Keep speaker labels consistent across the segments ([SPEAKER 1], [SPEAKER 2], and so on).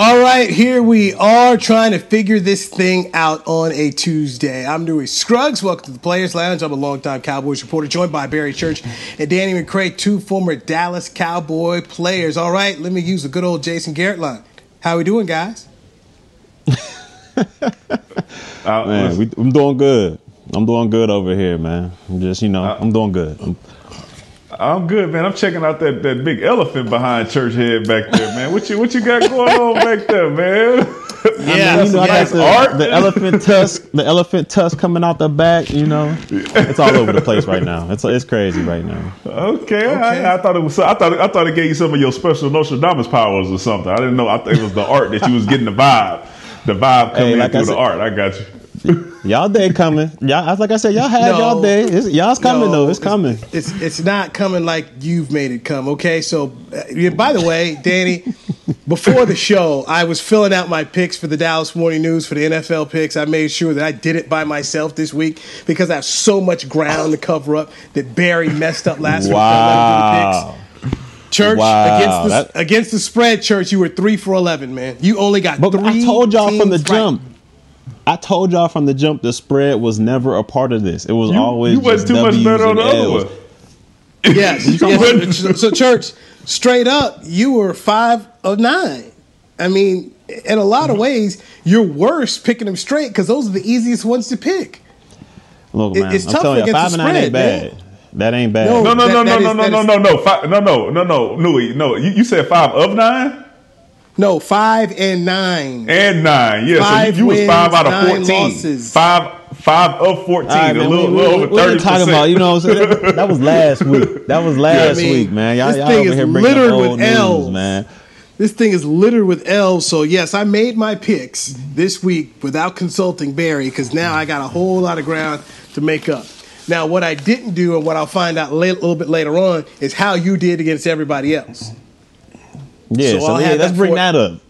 [SPEAKER 1] All right, here we are trying to figure this thing out on a Tuesday. I'm Newy Scruggs. Welcome to the Players Lounge. I'm a longtime Cowboys reporter, joined by Barry Church and Danny McCray, two former Dallas Cowboy players. All right, let me use the good old Jason Garrett line. How we doing, guys?
[SPEAKER 2] Uh, man, we, I'm doing good. I'm doing good over here, man. I'm just, you know,
[SPEAKER 3] Uh,
[SPEAKER 2] I'm doing good. I'm,
[SPEAKER 3] I'm good, man. I'm checking out that, that big elephant behind church head back there, man. What you what you got going on back there, man?
[SPEAKER 1] Yeah,
[SPEAKER 2] you know, I got
[SPEAKER 3] nice
[SPEAKER 2] the,
[SPEAKER 3] art.
[SPEAKER 2] the elephant tusk, the elephant tusk coming out the back. You know, it's all over the place right now. It's it's crazy right now.
[SPEAKER 3] Okay, I, I thought it was. I thought I thought it gave you some of your special Nostradamus powers or something. I didn't know. I thought it was the art that you was getting the vibe, the vibe coming
[SPEAKER 2] Hey, like
[SPEAKER 3] through
[SPEAKER 2] I
[SPEAKER 3] the art. I got you.
[SPEAKER 2] Y'all day coming. Y'all, like I said, y'all had
[SPEAKER 1] No.
[SPEAKER 2] y'all day. It's, y'all's coming
[SPEAKER 1] No,
[SPEAKER 2] though. It's coming.
[SPEAKER 1] It's it's not coming like you've made it come. Okay, so uh, by the way, Danny, before the show, I was filling out my picks for the Dallas Morning News for the NFL picks. I made sure that I did it by myself this week because I have so much ground to cover up that Barry messed up last week.
[SPEAKER 2] Wow.
[SPEAKER 1] I let him do the picks. Church
[SPEAKER 2] Wow,
[SPEAKER 1] against the
[SPEAKER 2] that-
[SPEAKER 1] against the spread, Church, you were three for eleven, man. You only got
[SPEAKER 2] But
[SPEAKER 1] three.
[SPEAKER 2] I told y'all from the
[SPEAKER 1] right.
[SPEAKER 2] jump. I told y'all from the jump the spread was never a part of this. It was
[SPEAKER 3] You,
[SPEAKER 2] always
[SPEAKER 3] you wasn't
[SPEAKER 2] just
[SPEAKER 3] too much better on the
[SPEAKER 2] and
[SPEAKER 3] other one.
[SPEAKER 1] Yes. yes. So, so, church, straight up, you were five of nine. I mean, in a lot of mm-hmm. ways, you're worse picking them straight because those are the easiest ones to pick.
[SPEAKER 2] Look, man,
[SPEAKER 1] it's
[SPEAKER 2] I'm
[SPEAKER 1] tough
[SPEAKER 2] telling you,
[SPEAKER 1] against
[SPEAKER 2] five
[SPEAKER 1] the
[SPEAKER 2] and nine ain't bad.
[SPEAKER 1] man.
[SPEAKER 2] That ain't bad.
[SPEAKER 1] No,
[SPEAKER 3] No, no,
[SPEAKER 1] That-
[SPEAKER 3] no,
[SPEAKER 1] that
[SPEAKER 3] no,
[SPEAKER 1] is-
[SPEAKER 3] no, no,
[SPEAKER 1] that
[SPEAKER 3] no,
[SPEAKER 1] is-
[SPEAKER 3] no, no, five, no, no, no, no, Newy, no. You, you said five of nine
[SPEAKER 1] No, five and nine.
[SPEAKER 3] and nine. Yeah,
[SPEAKER 1] Five
[SPEAKER 3] so you, you was five out of
[SPEAKER 1] nine
[SPEAKER 3] fourteen.
[SPEAKER 1] Losses.
[SPEAKER 3] Five, five of fourteen.
[SPEAKER 2] All right,
[SPEAKER 3] a little,
[SPEAKER 2] we,
[SPEAKER 3] little
[SPEAKER 2] we,
[SPEAKER 3] over
[SPEAKER 2] we
[SPEAKER 3] thirty
[SPEAKER 2] ain't talking about, you know what I'm saying? That, that was last week. That was last
[SPEAKER 1] I mean,
[SPEAKER 2] week, man. Y'all,
[SPEAKER 1] this
[SPEAKER 2] y'all
[SPEAKER 1] thing
[SPEAKER 2] over
[SPEAKER 1] is
[SPEAKER 2] here bringing
[SPEAKER 1] littered
[SPEAKER 2] old
[SPEAKER 1] with
[SPEAKER 2] news,
[SPEAKER 1] L's.
[SPEAKER 2] man.
[SPEAKER 1] This thing is littered with L's. So, yes, I made my picks this week without consulting Barry because now I got a whole lot of ground to make up. Now, what I didn't do and what I'll find out a little bit later on is how you did against everybody else.
[SPEAKER 2] Yeah,
[SPEAKER 1] So
[SPEAKER 2] so,
[SPEAKER 1] I'll
[SPEAKER 2] yeah,
[SPEAKER 1] have
[SPEAKER 2] let's
[SPEAKER 1] that
[SPEAKER 2] bring
[SPEAKER 1] for-
[SPEAKER 2] that up.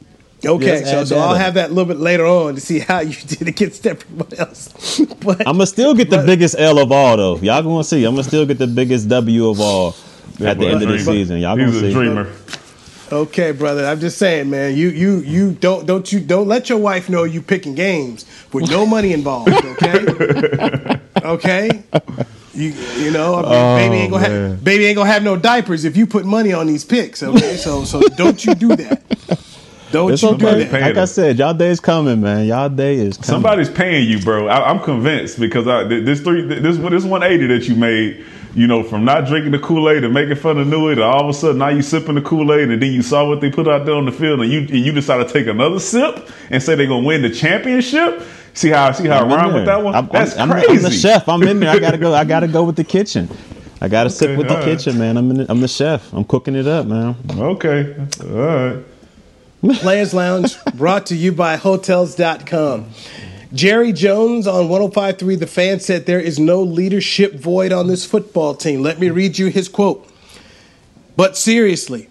[SPEAKER 1] Okay,
[SPEAKER 2] Let's
[SPEAKER 1] so, so I'll
[SPEAKER 2] up.
[SPEAKER 1] have that a little bit later on to see how you did against everyone else. but
[SPEAKER 2] I'm gonna still get the biggest L of all, though. Y'all gonna see. I'm gonna still get the biggest W of all at the end of the season. Y'all gonna
[SPEAKER 3] He's
[SPEAKER 2] see.
[SPEAKER 3] a dreamer.
[SPEAKER 1] Okay, brother. I'm just saying, man. You you you don't don't you don't let your wife know you picking games with no money involved. Okay. okay. You you know, I mean, oh, baby ain't gonna have baby ain't gonna have no diapers if you put money on these picks. Okay, so so don't you do that. Don't
[SPEAKER 2] It's
[SPEAKER 1] you
[SPEAKER 2] okay.
[SPEAKER 1] do that.
[SPEAKER 3] paying
[SPEAKER 2] Like I said, y'all day is coming, man. Y'all day is coming.
[SPEAKER 3] Somebody's paying you, bro. I, I'm convinced because I, this three, this this 180 that you made, you know, from not drinking the Kool Aid and making fun of Newy to all of a sudden now you sipping the Kool Aid and then you saw what they put out there on the field and you and you decided to take another sip and say they're gonna win the championship. See how see how
[SPEAKER 2] I'm
[SPEAKER 3] I
[SPEAKER 2] in
[SPEAKER 3] rhyme with that one?
[SPEAKER 2] I'm,
[SPEAKER 3] That's
[SPEAKER 2] I'm,
[SPEAKER 3] crazy.
[SPEAKER 2] I'm, I'm the chef. I'm in there. I gotta go. I gotta go with the kitchen. I gotta sit with the
[SPEAKER 3] all right.
[SPEAKER 2] kitchen, man. I'm in the, I'm the chef. I'm cooking it up, man.
[SPEAKER 3] Okay, all right.
[SPEAKER 1] Players Lounge brought to you by Hotels.com. Jerry Jones on 1053 The Fan said there is no leadership void on this football team. Let me read you his quote. But seriously,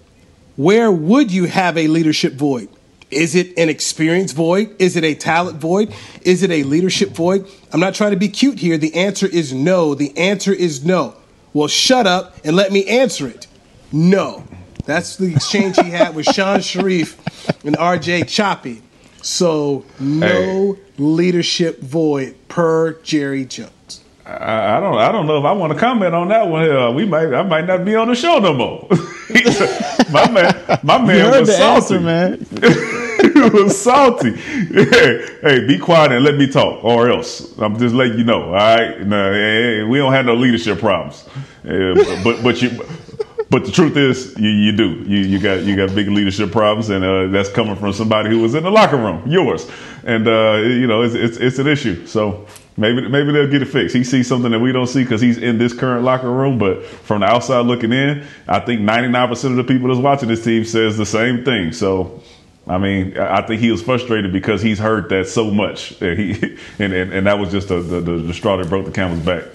[SPEAKER 1] where would you have a leadership void? Is it an experience void? Is it a talent void? Is it a leadership void? I'm not trying to be cute here. The answer is no. The answer is no. Well, shut up and let me answer it. No. That's the exchange he had with Shan Shariff and RJ Choppy. So, no leadership void per Jerry Jones.
[SPEAKER 3] I, I don't I don't know if I want to comment on that one. Here. We might I might not be on the show no more. my man, my man
[SPEAKER 2] You heard
[SPEAKER 3] was
[SPEAKER 2] the
[SPEAKER 3] salty.
[SPEAKER 2] answer, man.
[SPEAKER 3] was salty. Hey, be quiet and let me talk, or else I'm just letting you know. All right, no, hey, we don't have no leadership problems. Uh, but but you. But the truth is, you, you do. You you got you got big leadership problems, and uh, that's coming from somebody who was in the locker room, yours. And uh, you know, it's, it's it's an issue. So maybe maybe they'll get it fixed. He sees something that we don't see because he's in this current locker room. But from the outside looking in, I think 99% of the people that's watching this team says the same thing. So I mean, I think he was frustrated because he's heard that so much, and he and and, and that was just the, the the straw that broke the camel's back.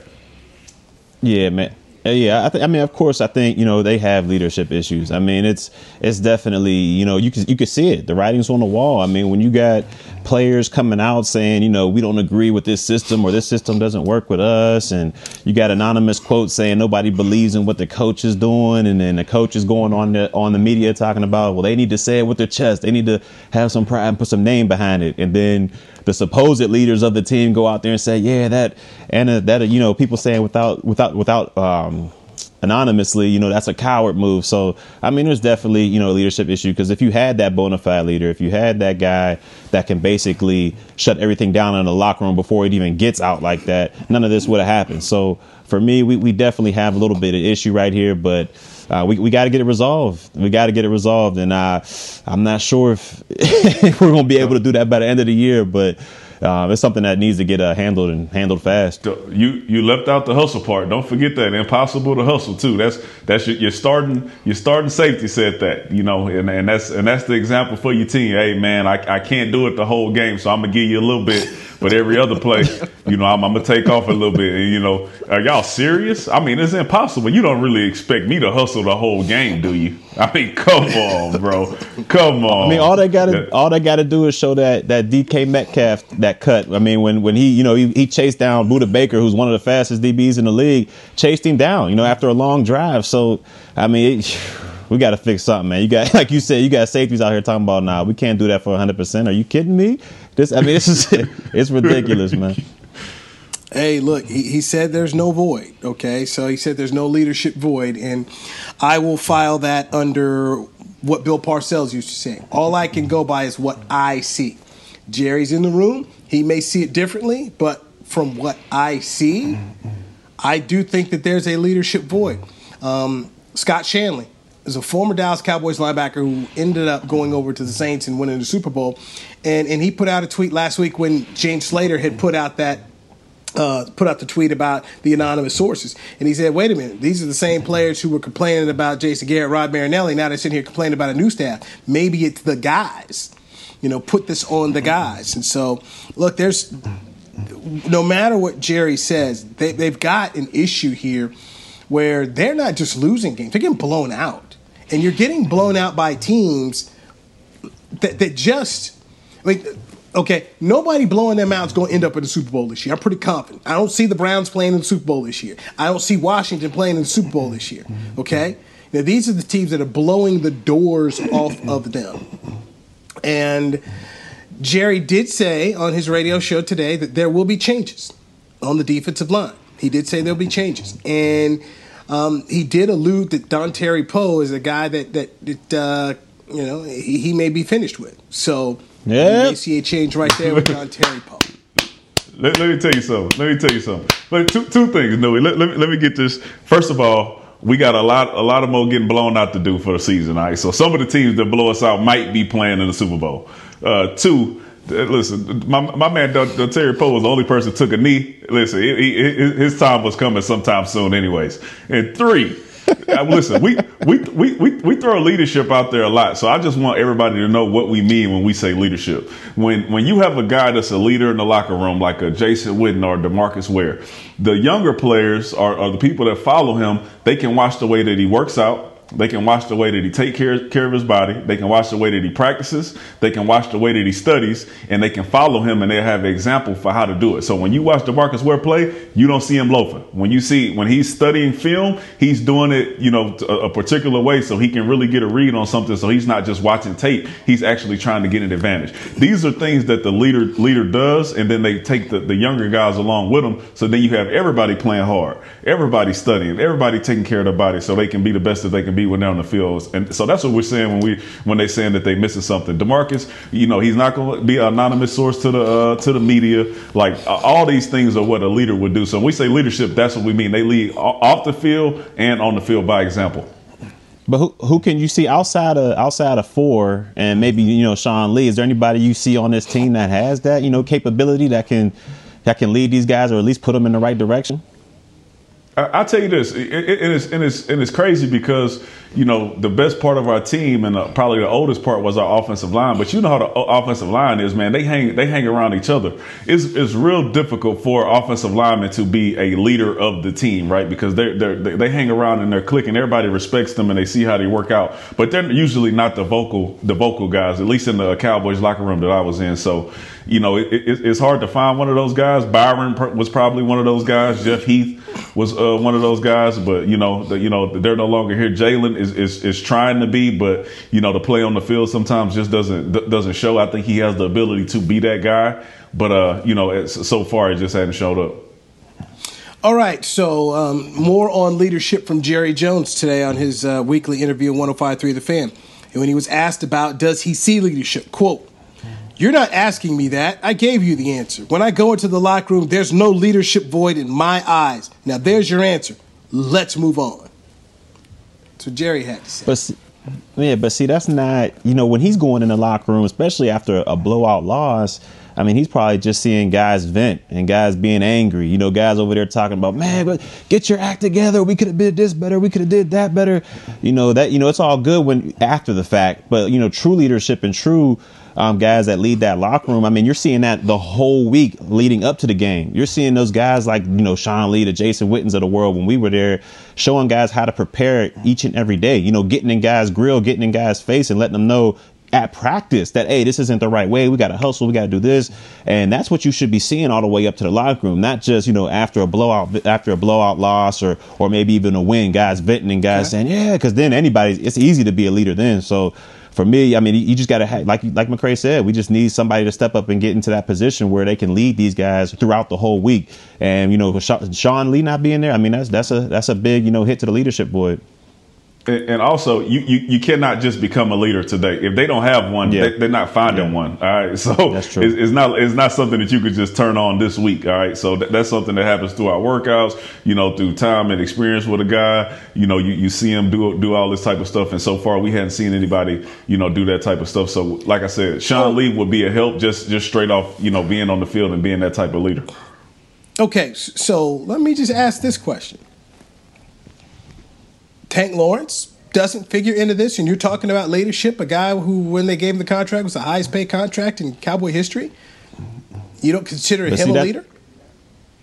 [SPEAKER 2] Yeah, man. Yeah, I, th- I mean, of course, I think you know they have leadership issues. I mean, it's it's definitely you know you can you can see it. The writing's on the wall. I mean, when you got players coming out saying you know we don't agree with this system or this system doesn't work with us, and you got anonymous quotes saying nobody believes in what the coach is doing, and then the coach is going on the on the media talking about well they need to say it with their chest, they need to have some pride and put some name behind it, and then the supposed leaders of the team go out there and say, yeah, that and uh, that you know people saying without without without um, anonymously, you know, that's a coward move. So I mean, there's definitely you know a leadership issue because if you had that bona fide leader, if you had that guy that can basically shut everything down in the locker room before it even gets out like that, none of this would have happened. So for me, we, we definitely have a little bit of issue right here, but uh, we, we got to get it resolved. We got to get it resolved. And uh, I'm not sure if we're going to be able to do that by the end of the year, but uh, it's something that needs to get uh, handled and handled fast.
[SPEAKER 3] You you left out the hustle part. Don't forget that. Impossible to hustle too. That's that's your, your starting your starting safety said that. You know, and, and that's and that's the example for your team. Hey man, I, I can't do it the whole game, so I'm gonna give you a little bit. But every other play, you know, I'm, I'm, gonna take off a little bit. And you know, are y'all serious? I mean, it's impossible. You don't really expect me to hustle the whole game, do you? I mean, come on, bro. Come on.
[SPEAKER 2] I mean, all they gotta all they gotta do is show that that DK Metcalf that cut. I mean, when when he you know he, he chased down Budda Baker, who's one of the fastest DBs in the league, chased him down. You know, after a long drive. So I mean. It, we got to fix something, man. You got, like you said, you got safeties out here talking about, nah, we can't do that for 100. percent Are you kidding me? This, I mean, this is it's ridiculous, man.
[SPEAKER 1] Hey, look, he, he said there's no void. Okay, so he said there's no leadership void, and I will file that under what Bill Parcells used to say. All I can go by is what I see. Jerry's in the room. He may see it differently, but from what I see, I do think that there's a leadership void. Um, Scott Shanle is a former Dallas Cowboys linebacker who ended up going over to the Saints and winning the Super Bowl. And and he put out a tweet last week when James Slater had put out that uh, put out the tweet about the anonymous sources. And he said, wait a minute, these are the same players who were complaining about Jason Garrett, Rod Marinelli. Now they're sitting here complaining about a new staff. Maybe it's the guys. You know, put this on the guys. And so, look, there's no matter what Jerry says, they, they've got an issue here where they're not just losing games, they're getting blown out and you're getting blown out by teams that, that just, mean, okay, nobody blowing them out is going to end up in the Super Bowl this year. I'm pretty confident. I don't see the Browns playing in the Super Bowl this year. I don't see Washington playing in the Super Bowl this year. Okay, now these are the teams that are blowing the doors off of them, and. Jerry did say on his radio show today that there will be changes on the defensive line. He did say there'll be changes. And um, he did allude that Dontari Poe is a guy that that, that uh, you know he, he, may be finished with. So yeah, you may see a change right there with Dontari Poe.
[SPEAKER 3] Let, let, me tell you something. Let me tell you something. But two two things, Newy. Let, let, let me get this. First of all, we got a lot a lot of more getting blown out to do for the season. All right, so some of the teams that blow us out might be playing in the Super Bowl. Uh, two, Listen, my, my man Terry Poe was the only person took a knee. Listen, he, he, his time was coming sometime soon, anyways. And three, Uh, listen, we, we we we we throw leadership out there a lot, so I just want everybody to know what we mean when we say leadership. When when you have a guy that's a leader in the locker room, like a Jason Witten or Demarcus Ware, the younger players are, are the people that follow him. They can watch the way that he works out they can watch the way that he take care, care of his body. They can watch the way that he practices. They can watch the way that he studies, and they can follow him, and they have an example for how to do it. So when you watch Demarcus Ware play, you don't see him loafing. When you see when he's studying film, he's doing it, you know, a, a particular way so he can really get a read on something. So he's not just watching tape; he's actually trying to get an advantage. These are things that the leader leader does, and then they take the, the younger guys along with them. So then you have everybody playing hard, everybody studying, everybody taking care of their body, so they can be the best that they can be when they're on the fields. And so that's what we're saying when we when they saying that they missing something. Demarcus, you know, he's not going to be an anonymous source to the uh, to the media. Like uh, all these things are what a leader would do. So when we say leadership, that's what we mean. They lead off the field and on the field by example.
[SPEAKER 2] But who, who can you see outside of outside of four and maybe you know Sean Lee? Is there anybody you see on this team that has that you know capability that can that can lead these guys or at least put them in the right direction?
[SPEAKER 3] I, will tell you this, it, it, it is and it's and it's crazy because you know, the best part of our team and uh, probably the oldest part was our offensive line. But you know how the offensive line is, man. They hang they hang around each other. It's it's real difficult for offensive linemen to be a leader of the team, right? Because they're, they're they hang around and they're clicking. Everybody respects them and they see how they work out. But they're usually not the vocal the vocal guys, at least in the Cowboys locker room that I was in. So you know, it, it, it's hard to find one of those guys. Byron was probably one of those guys. Jeff Heath was uh, one of those guys, but you know, the, you know, they're no longer here. Jalen is, is is trying to be, but you know, the play on the field sometimes just doesn't doesn't show. I think he has the ability to be that guy, but uh, you know, so far it just hadn't showed up.
[SPEAKER 1] All right, so um, more on leadership from Jerry Jones today on his uh, weekly interview on 105.3 The Fan. And when he was asked about does he see leadership, quote, you're not asking me that. I gave you the answer. When I go into the locker room, there's no leadership void in my eyes. Now, there's your answer. Let's move on. What Jerry had to say.
[SPEAKER 2] But see, yeah, but see, that's not, you know, when he's going in the locker room, especially after a blowout loss, I mean, he's probably just seeing guys vent and guys being angry. You know, guys over there talking about, man, get your act together. We could have did this better. We could have did that better. You know that. You know, it's all good when after the fact, but you know, true leadership and true um, guys that lead that locker room. I mean, you're seeing that the whole week leading up to the game. You're seeing those guys like, you know, Sean Lee, the Jason Wittens of the world when we were there, showing guys how to prepare each and every day. You know, getting in guys' grill, getting in guys' face and letting them know at practice that hey this isn't the right way we got to hustle we got to do this and that's what you should be seeing all the way up to the locker room not just you know after a blowout after a blowout loss or or maybe even a win guys venting and guys saying yeah because then anybody it's easy to be a leader then so for me, I mean, you just got to have, like like McCray said, we just need somebody to step up and get into that position where they can lead these guys throughout the whole week. And you know, Sean Lee not being there, I mean, that's that's a that's a big you know hit to the leadership board.
[SPEAKER 3] And also, you, you, you cannot just become a leader today. If they don't have one, yeah. they, are not finding yeah. one. All right, so it's, it's, not it's not something that you could just turn on this week. All right, so that's something that happens through our workouts. You know, through time and experience with a guy. You know, you, you see him do do all this type of stuff, and so far we hadn't seen anybody you know do that type of stuff. So, like I said, Sean Lee would be a help just just straight off you know being on the field and being that type of leader.
[SPEAKER 1] Okay, so let me just ask this question Tank Lawrence doesn't figure into this, and you're talking about leadership, a guy who, when they gave him the contract, was the highest paid contract in Cowboy history. You don't consider but him a that, leader?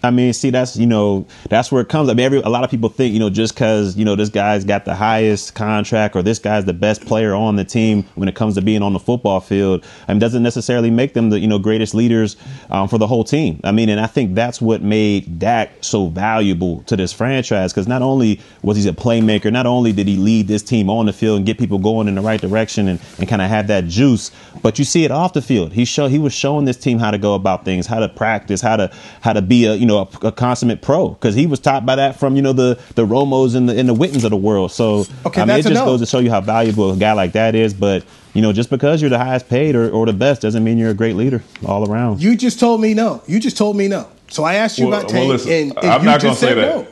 [SPEAKER 2] I mean, see, that's you know, that's where it comes. I mean, every, a lot of people think you know just because you know this guy's got the highest contract or this guy's the best player on the team when it comes to being on the football field, I mean, doesn't necessarily make them the you know greatest leaders um, for the whole team. I mean, and I think that's what made Dak so valuable to this franchise because not only was he a playmaker, not only did he lead this team on the field and get people going in the right direction and, and kind of have that juice, but you see it off the field. He show he was showing this team how to go about things, how to practice, how to how to be a you know know a, a consummate pro because he was taught by that from you know the the Romos and the and the Wittens of the world. So okay, I mean, it just goes to show you how valuable a guy like that is. But you know, just because you're the highest paid or, or the best doesn't mean you're a great leader all around.
[SPEAKER 1] You just told me no. You just told me no. So I asked you well, about Tank, well, listen, and, and, I'm not going to say that. No.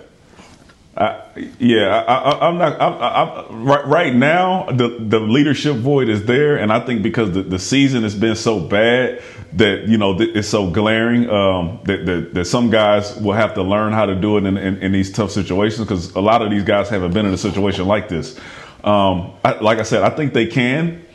[SPEAKER 3] I, yeah, I, am not. I, right, right now, the the leadership void is there, and I think because the, the season has been so bad that you know it's so glaring um, that, that, that some guys will have to learn how to do it in, in, in these tough situations because a lot of these guys haven't been in a situation like this. Um, I, like I said, I think they can.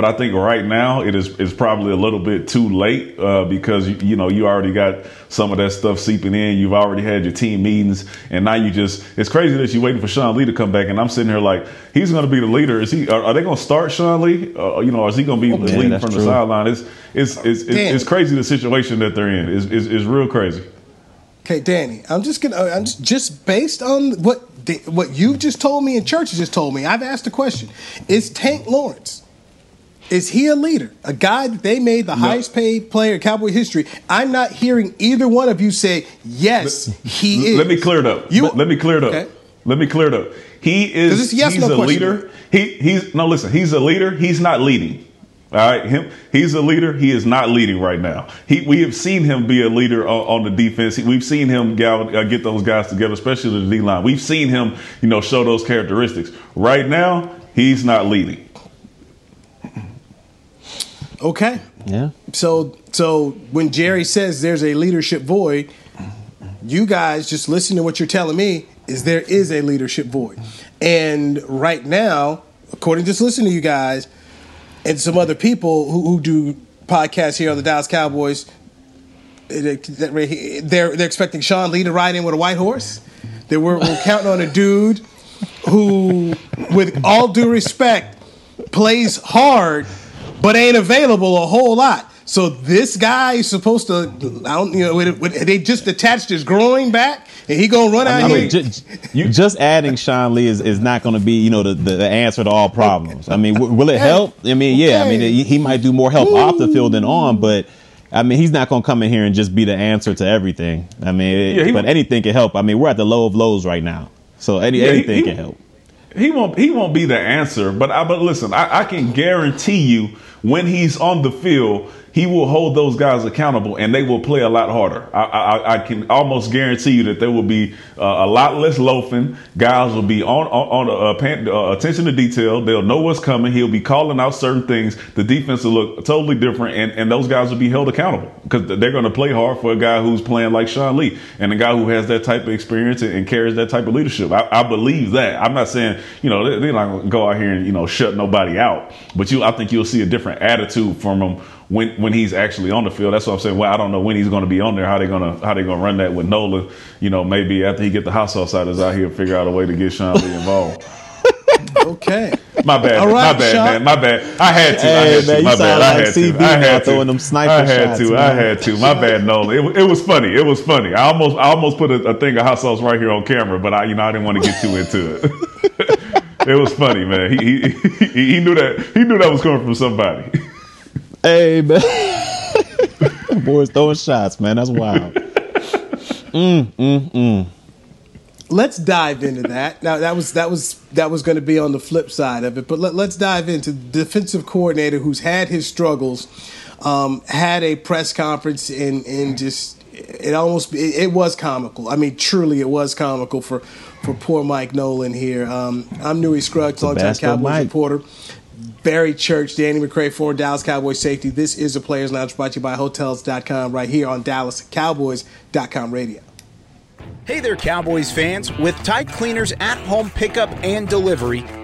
[SPEAKER 3] But I think right now it is is probably a little bit too late uh, because you, you, know you already got some of that stuff seeping in. You've already had your team meetings, and now you just it's crazy that you're waiting for Sean Lee to come back. And I'm sitting here like he's going to be the leader. Is he? Are, are they going to start Sean Lee? Uh, you know, or is he going to be oh, leading from true. the sideline? It's it's it's, it's, it's, crazy the situation that they're in. It's, it's, it's real crazy.
[SPEAKER 1] Okay, Danny, I'm just gonna I'm just, just based on what what you've just told me and Church just told me. I've asked a question: Is Tank Lawrence? Is he a leader? A guy that they made the no. highest paid player in Cowboy history. I'm not hearing either one of you say, yes, let, he is.
[SPEAKER 3] Let me clear it up. You, let me clear it up. Okay. Let me clear it up. He is yes he's no a question. leader. He he's no listen, he's a leader. He's not leading. All right, him. He's a leader. He is not leading right now. He, we have seen him be a leader on, on the defense. We've seen him gal, uh, get those guys together, especially the D line. We've seen him, you know, show those characteristics. Right now, he's not leading.
[SPEAKER 1] Okay.
[SPEAKER 2] Yeah.
[SPEAKER 1] So so when Jerry says there's a leadership void, you guys just listen to what you're telling me is there is a leadership void. And right now, according to just listening to you guys and some other people who, who do podcasts here on the Dallas Cowboys, they're they're expecting Sean Lee to ride in with a white horse. They were, we're counting on a dude who, with all due respect, plays hard but ain't available a whole lot. So this guy is supposed to, I don't, you know, they just attached his groin back, and he gonna run out I mean,
[SPEAKER 2] here. Just, just, adding Sean Lee is, is not going to be, you know, the, the, answer to all problems. I mean, w- will it help? I mean, yeah, I mean, he might do more help Ooh. off the field than on, but. I mean, he's not going to come in here and just be the answer to everything. I mean, yeah, but anything can help. I mean, we're at the low of lows right now, so any, yeah, anything he, he, can help.
[SPEAKER 3] He won't. He won't be the answer. But I, but listen, I, I can guarantee you when he's on the field, he will hold those guys accountable and they will play a lot harder. I, I, I can almost guarantee you that there will be uh, a lot less loafing. Guys will be on on, on uh, uh, attention to detail. They'll know what's coming. He'll be calling out certain things. The defense will look totally different, and, and those guys will be held accountable because they're going to play hard for a guy who's playing like Sean Lee and a guy who has that type of experience and, and carries that type of leadership. I, I, believe that. I'm not saying you know they're not going to go out here and you know shut nobody out, but you I think you'll see a different attitude from them when when he's actually on the field. That's what I'm saying. Well, I don't know when he's going to be on there. How they gonna how they gonna run that with Nolan? You know, maybe after he get the house outsiders out here, figure out a way to get Sean Lee involved.
[SPEAKER 1] okay.
[SPEAKER 3] My bad. All right, my bad, Sean. man. My bad. I had to. Hey, I had man, to. My bad. Like I had CB to. I had to. Them sniper I had shots, to. Man. I had to. My bad, Nolan. It, it was funny. It was funny. I almost I almost put a, a thing of hot sauce right here on camera, but I you know I didn't want to get too into it. it was funny, man. He, he he knew that he knew that was coming from somebody.
[SPEAKER 2] Hey man. Boys throwing shots, man. That's wild. Mm, mm, mm.
[SPEAKER 1] Let's dive into that. Now that was that was that was going to be on the flip side of it, but let, us dive into the defensive coordinator who's had his struggles, um, had a press conference and and just it almost it, it, was comical. I mean, truly, it was comical for for poor Mike Nolan here. Um, I'm Newy Scruggs, longtime Cowboys Mike. reporter. Barry Church, Danny McCray for Dallas Cowboys safety. This is the Players Lounge brought to you by Hotels.com right here on DallasCowboys.com radio.
[SPEAKER 4] Hey there, Cowboys fans. With Tide Cleaners at home pickup and delivery,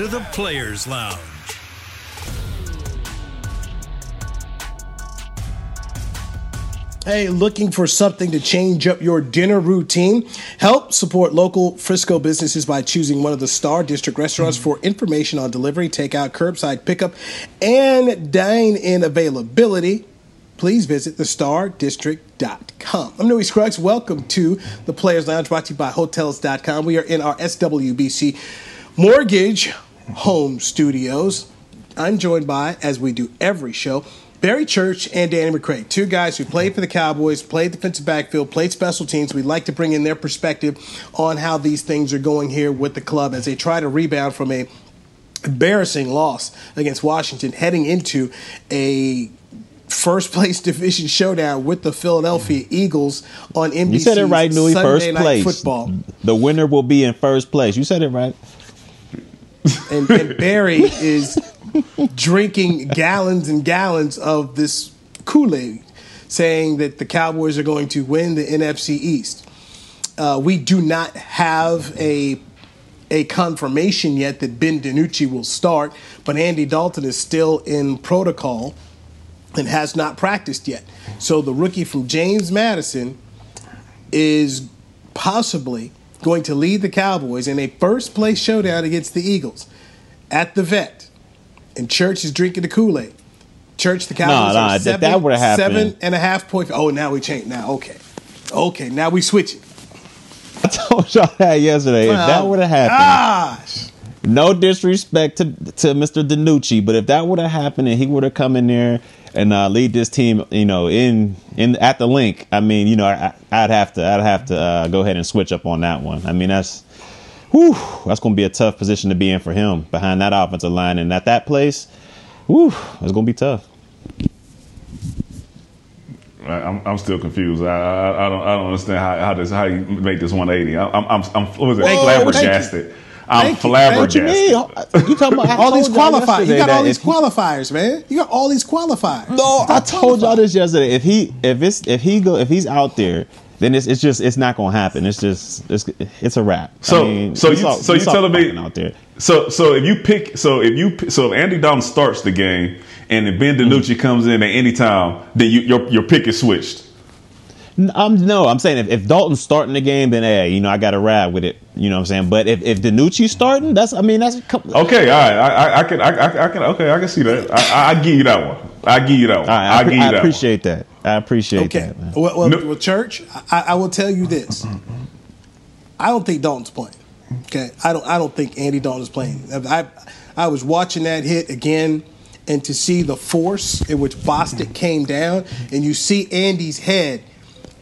[SPEAKER 5] to the Players Lounge.
[SPEAKER 1] Hey, looking for something to change up your dinner routine? Help support local Frisco businesses by choosing one of the Star District restaurants mm-hmm. for information on delivery, takeout, curbside pickup, and dine in availability. Please visit thestardistrict.com. I'm Newy Scruggs. Welcome to the Players Lounge brought to you by Hotels.com. We are in our SWBC mortgage home studios. I'm joined by, as we do every show, Barry Church and Danny McCray, two guys who played for the Cowboys, played defensive backfield, played special teams. We'd like to bring in their perspective on how these things are going here with the club as they try to rebound from a embarrassing loss against Washington, heading into a first place division showdown with the Philadelphia Eagles on NBC.
[SPEAKER 2] You said it right, Newy.
[SPEAKER 1] Sunday
[SPEAKER 2] First
[SPEAKER 1] Night
[SPEAKER 2] place.
[SPEAKER 1] Football.
[SPEAKER 2] The winner will be in first place. You said it right.
[SPEAKER 1] And, and Barry is drinking gallons and gallons of this Kool Aid, saying that the Cowboys are going to win the NFC East. Uh, we do not have a a confirmation yet that Ben DiNucci will start, but Andy Dalton is still in protocol and has not practiced yet. So the rookie from James Madison is possibly going to lead the Cowboys in a first place showdown against the Eagles at the vet. And Church is drinking the Kool Aid. Church, the Cowboys
[SPEAKER 2] nah,
[SPEAKER 1] are seven,
[SPEAKER 2] that
[SPEAKER 1] seven and a half point. Oh, now we change. Now, okay. Okay, now we switch it.
[SPEAKER 2] I told y'all that yesterday. if that would have happened,
[SPEAKER 1] Gosh.
[SPEAKER 2] no disrespect to to Mr. DiNucci, but if that would have happened and he would have come in there and uh, lead this team, you know, in in at the Linc, I mean, you know, I, I'd have to I'd have to uh, go ahead and switch up on that one. I mean, that's whew, that's going to be a tough position to be in for him behind that offensive line and at that place. Whew, it's going to be tough.
[SPEAKER 3] I- I'm, I'm still confused. I, I, I don't I don't understand how, how this how you make this 180. I- I'm I'm I'm what was it?
[SPEAKER 1] Thank you. Thank you.
[SPEAKER 3] flabbergasted. I'm
[SPEAKER 1] Thank you.
[SPEAKER 2] What you mean?
[SPEAKER 3] flabbergasted.
[SPEAKER 2] You talking about
[SPEAKER 1] all these qualifiers. You got all these
[SPEAKER 2] if he-
[SPEAKER 1] qualifiers, man. You got all these qualifiers.
[SPEAKER 2] No, I told y'all this yesterday. If he if it's if he go if he's out there, then it's it's just it's not gonna happen. It's just it's it's a wrap.
[SPEAKER 3] So
[SPEAKER 2] I mean,
[SPEAKER 3] so you
[SPEAKER 2] saw-
[SPEAKER 3] so
[SPEAKER 2] we
[SPEAKER 3] you telling me
[SPEAKER 2] out there?
[SPEAKER 3] So so if you pick so if you so if Andy Dalton starts the game and then Ben DiNucci comes in at any time, then you, your your pick is switched.
[SPEAKER 2] N- I'm no, I'm saying if, if Dalton's starting the game, then hey, you know I got to ride with it. You know what I'm saying? But if if DiNucci's starting, that's I mean that's a couple.
[SPEAKER 3] Okay, all right. I, I, I can I, I, I can okay. I can see that. I, I, I give you that one. I give you that one.
[SPEAKER 2] All right,
[SPEAKER 3] I,
[SPEAKER 2] I,
[SPEAKER 3] give you
[SPEAKER 2] I
[SPEAKER 3] that
[SPEAKER 2] appreciate that. I appreciate
[SPEAKER 1] Okay.
[SPEAKER 2] that. Man.
[SPEAKER 1] Well, well,
[SPEAKER 3] No-
[SPEAKER 1] well, church, I, I will tell you this. I don't think Dalton's playing. Okay, I don't. I don't think Andy Dalton is playing. I, I was watching that hit again, and to see the force in which Bostic came down, and you see Andy's head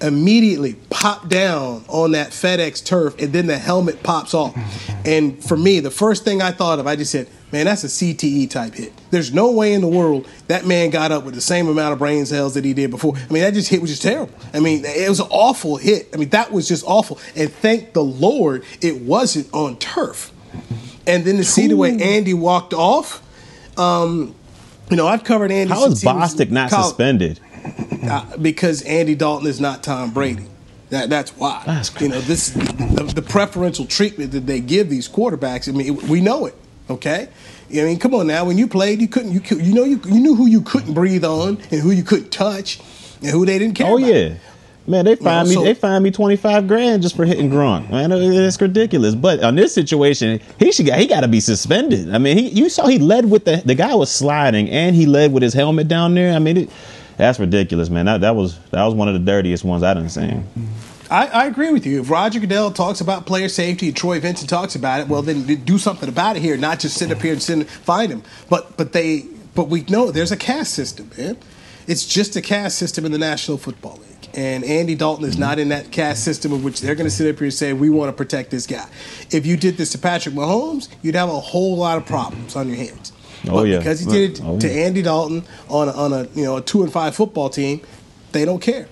[SPEAKER 1] immediately pop down on that FedEx turf, and then the helmet pops off. And for me, the first thing I thought of, I just said, "Man, that's a CTE type hit." There's no way in the world that man got up with the same amount of brain cells that he did before. I mean, that just hit was just terrible. I mean, it was an awful hit. I mean, that was just awful. And thank the Lord it wasn't on turf. And then to see the way Andy walked off, um, you know, I've covered Andy.
[SPEAKER 2] How is
[SPEAKER 1] since he was
[SPEAKER 2] Bostic not
[SPEAKER 1] college-
[SPEAKER 2] suspended?
[SPEAKER 1] Uh, because Andy Dalton is not Tom Brady. That, that's why.
[SPEAKER 2] That's
[SPEAKER 1] you know, this the, the preferential treatment that they give these quarterbacks. I mean, we know it. Okay. I mean, come on now. When you played, you couldn't. You you know you you knew who you couldn't breathe on and who you couldn't touch and who they didn't care.
[SPEAKER 2] Oh
[SPEAKER 1] about.
[SPEAKER 2] yeah. Man, they fined
[SPEAKER 1] know, so-
[SPEAKER 2] me. They fined me twenty five grand just for hitting Gronk. Man, it's ridiculous. But on this situation, he should he got to be suspended. I mean, he you saw he led with the the guy was sliding and he led with his helmet down there. I mean, it, that's ridiculous, man. That that was that was one of the dirtiest ones I done seen.
[SPEAKER 1] I, I agree with you. If Roger Goodell talks about player safety Troy Vincent talks about it, well, then do something about it here, not just sit up here and find him. But but they but we know there's a caste system, man. It's just a caste system in the National Football League, and Andy Dalton is not in that caste system of which they're going to sit up here and say we want to protect this guy. If you did this to Patrick Mahomes, you'd have a whole lot of problems on your hands.
[SPEAKER 2] Oh,
[SPEAKER 1] but
[SPEAKER 2] yeah.
[SPEAKER 1] because he did it
[SPEAKER 2] Oh,
[SPEAKER 1] to
[SPEAKER 2] yeah.
[SPEAKER 1] Andy Dalton on a, on a you know a two and five football team, they don't care.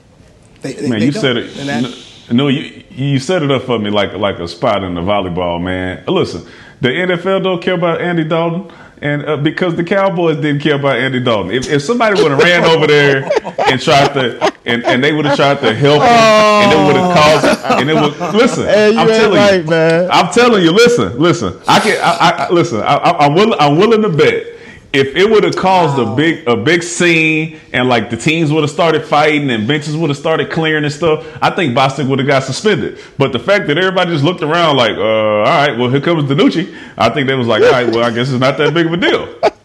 [SPEAKER 1] They, they,
[SPEAKER 3] Man,
[SPEAKER 1] they
[SPEAKER 3] you
[SPEAKER 1] don't.
[SPEAKER 3] said it.
[SPEAKER 1] And that-
[SPEAKER 3] no, no, you you set it up for me like like a spot in the volleyball, man. Listen, the NFL don't care about Andy Dalton, and uh, because the Cowboys didn't care about Andy Dalton. If, if somebody would have ran over there and tried to, and, and they would have tried to help him, and it would have caused, and it would listen.
[SPEAKER 2] Hey,
[SPEAKER 3] I'm telling
[SPEAKER 2] right,
[SPEAKER 3] you,
[SPEAKER 2] man.
[SPEAKER 3] I'm telling you. Listen, listen. I can. I, I, I listen. I, I, I'm willing. I'm willing to bet. If it would have caused a big a big scene and like the teams would have started fighting and benches would have started clearing and stuff, I think Bostic would have got suspended. But the fact that everybody just looked around like, uh, all right, well here comes DiNucci, I think they was like, all right, well I guess it's not that big of a deal.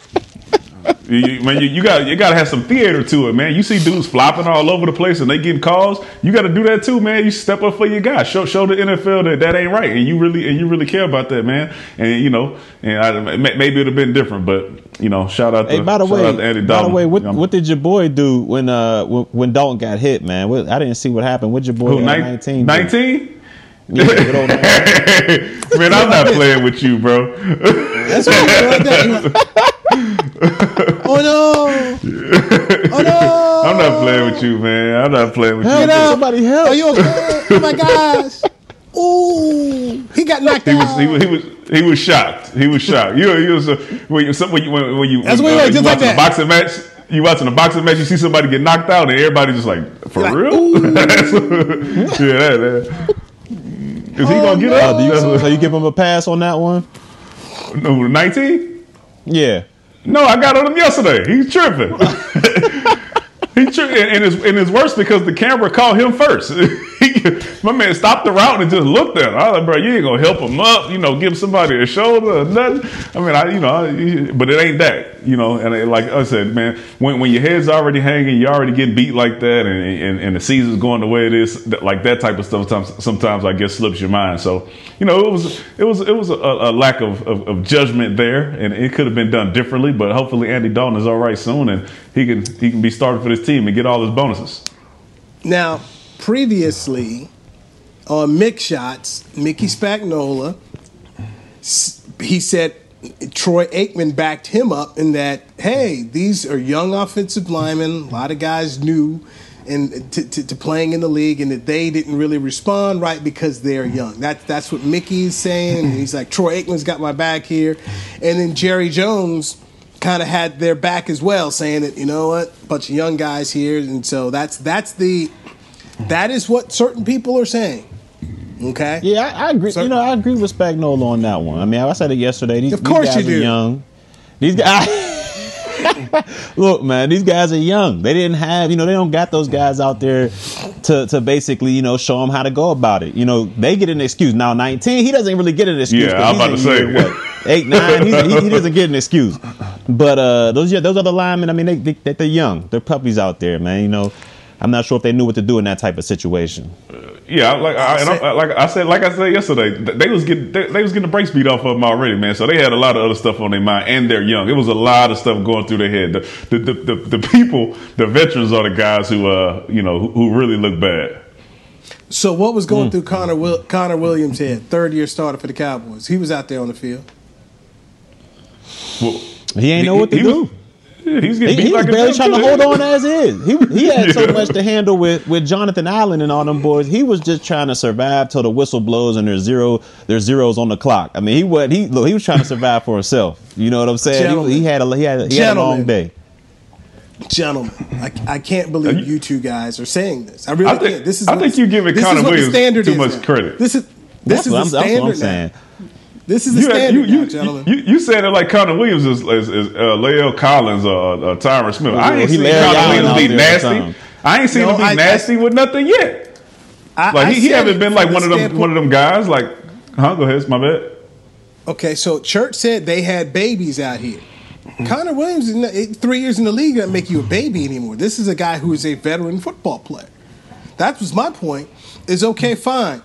[SPEAKER 3] You, man, you, you got you got to have some theater to it, man. You see dudes flopping all over the place and they getting calls. You got to do that too, man. You step up for your guy. Show show the NFL that that ain't right, and you really and you really care about that, man. And you know, and I, maybe it'd have been different, but you know, shout out. To,
[SPEAKER 2] Hey, by the way, by the way, what
[SPEAKER 3] You know,
[SPEAKER 2] what did your boy do when uh when, when Dalton got hit, man? What, I didn't see what happened. What your boy
[SPEAKER 3] who,
[SPEAKER 2] at 19?
[SPEAKER 3] 19?
[SPEAKER 2] Yeah,
[SPEAKER 3] man, I'm not playing with you, bro.
[SPEAKER 1] That's what he like that. He went, oh no! Oh no!
[SPEAKER 3] I'm not playing with you, man. I'm not playing with
[SPEAKER 2] Help,
[SPEAKER 3] you.
[SPEAKER 1] Get out.
[SPEAKER 2] somebody help.
[SPEAKER 1] Are you okay? Oh my gosh! Ooh, he got knocked
[SPEAKER 3] He was,
[SPEAKER 1] out.
[SPEAKER 3] he was, he was, he was shocked. He was shocked. You, you was, uh, when you, when you, when, when you,
[SPEAKER 1] That's
[SPEAKER 3] when,
[SPEAKER 1] what he was,
[SPEAKER 3] you
[SPEAKER 1] just like
[SPEAKER 3] watching a
[SPEAKER 1] that.
[SPEAKER 3] boxing match, you watching a boxing match, you see somebody get knocked out, and everybody just like, for
[SPEAKER 1] Like,
[SPEAKER 3] real? That's- yeah, that, that. Is he gonna get
[SPEAKER 2] Uh,
[SPEAKER 3] up?
[SPEAKER 2] do you,
[SPEAKER 3] That's
[SPEAKER 2] so you give him a pass on that one?
[SPEAKER 3] what- no, 19?
[SPEAKER 2] Yeah.
[SPEAKER 3] No, I got on him yesterday. He's tripping. he tripping, and it's and it's worse because the camera caught him first. My man stopped the route and just looked at him. I was like, bro, you ain't gonna help him up, you know, give somebody a shoulder or nothing. I mean, I, you know, I, but it ain't that, you know. And it, like I said, man, when when your head's already hanging, you're already getting beat like that, and and, and the season's going the way it is, like that type of stuff. Sometimes, sometimes I guess slips your mind. So, you know, it was it was it was a, a lack of, of, of judgment there, and it could have been done differently. But hopefully, Andy Dalton is all right soon, and he can he can be starting for this team and get all his bonuses.
[SPEAKER 1] Now, previously on Mick Shots, Mickey Spagnola, he said Troy Aikman backed him up in that, hey, these are young offensive linemen, a lot of guys new and to, to, to playing in the league, and that they didn't really respond right because they're young. That, that's what Mickey's saying. And he's like, Troy Aikman's got my back here. And then Jerry Jones kind of had their back as well, saying that you know what, bunch of young guys here, and so that's that's the that is what certain people are saying. Okay.
[SPEAKER 2] Yeah, I, I agree.
[SPEAKER 1] So-
[SPEAKER 2] you know, I agree with Spagnola on that one. I mean, I said it yesterday. These,
[SPEAKER 1] Of course
[SPEAKER 2] these guys
[SPEAKER 1] you
[SPEAKER 2] are
[SPEAKER 1] do.
[SPEAKER 2] young. These guys. Look, man, these guys are young. They didn't have, you know, they don't got those guys out there to to basically, you know, show them how to go about it. You know, they get an excuse. Now, 19, he doesn't really get an excuse.
[SPEAKER 3] Yeah,
[SPEAKER 2] 'cause
[SPEAKER 3] I'm about
[SPEAKER 2] in
[SPEAKER 3] to say.
[SPEAKER 2] year, what, eight, nine. He's, he, he doesn't get an excuse. But uh, those those other linemen, I mean, they, they they're young. They're puppies out there, man. You know, I'm not sure if they knew what to do in that type of situation.
[SPEAKER 3] Yeah, like I, and I, like I said, like I said yesterday, they was getting they, they was getting the brakes beat off of them already, man. So they had a lot of other stuff on their mind, and they're young. It was a lot of stuff going through their head. The the the, the, the people, the veterans, are the guys who uh you know who, who really look bad.
[SPEAKER 1] So what was going through Connor Will- Connor Williams' head? Third year starter for the Cowboys. He was out there on the field.
[SPEAKER 3] Well,
[SPEAKER 2] He ain't know what to
[SPEAKER 3] he
[SPEAKER 2] do.
[SPEAKER 3] Was, yeah, he was
[SPEAKER 2] He, he was
[SPEAKER 3] like
[SPEAKER 2] barely trying to hold on as is. He he had so much to handle with, with Jonathan Allen and all them boys. He was just trying to survive till the whistle blows and there's zero there's zeros on the clock. I mean, he was he look, he was trying to survive for himself. You know what I'm saying? He, he had a he had, he had a long day.
[SPEAKER 1] Gentlemen, I, I can't believe
[SPEAKER 3] you-
[SPEAKER 1] you two guys are saying this. I really
[SPEAKER 3] I think-
[SPEAKER 1] can't. This is
[SPEAKER 3] I
[SPEAKER 1] what
[SPEAKER 3] think you're giving
[SPEAKER 1] this is
[SPEAKER 3] Connor
[SPEAKER 1] what
[SPEAKER 3] Williams
[SPEAKER 1] standard
[SPEAKER 3] too much
[SPEAKER 1] now.
[SPEAKER 3] credit.
[SPEAKER 1] This is this
[SPEAKER 2] That's
[SPEAKER 1] is
[SPEAKER 2] what,
[SPEAKER 1] the
[SPEAKER 2] I'm, that's
[SPEAKER 1] standard
[SPEAKER 2] I'm
[SPEAKER 1] now.
[SPEAKER 2] Saying.
[SPEAKER 1] This is the
[SPEAKER 3] You, had-
[SPEAKER 1] standard
[SPEAKER 3] you,
[SPEAKER 1] now,
[SPEAKER 3] you,
[SPEAKER 1] gentlemen.
[SPEAKER 3] you, you said it like Connor Williams is, is, is uh, Lael Collins or uh, Tyron Smith. I ain't
[SPEAKER 2] he
[SPEAKER 3] seen Connor Williams be nasty. I ain't seen
[SPEAKER 1] No,
[SPEAKER 3] him be
[SPEAKER 1] I- I-
[SPEAKER 3] nasty with nothing yet.
[SPEAKER 1] I-
[SPEAKER 3] Like
[SPEAKER 1] I
[SPEAKER 3] he, he haven't been like one of them one of them guys. Like, huh? Go ahead, it's my bad.
[SPEAKER 1] Okay, so Church said they had babies out here. Connor Williams, is not, three years in the league, doesn't make you a baby anymore. This is a guy who is a veteran football player. That was my point. Is okay, fine.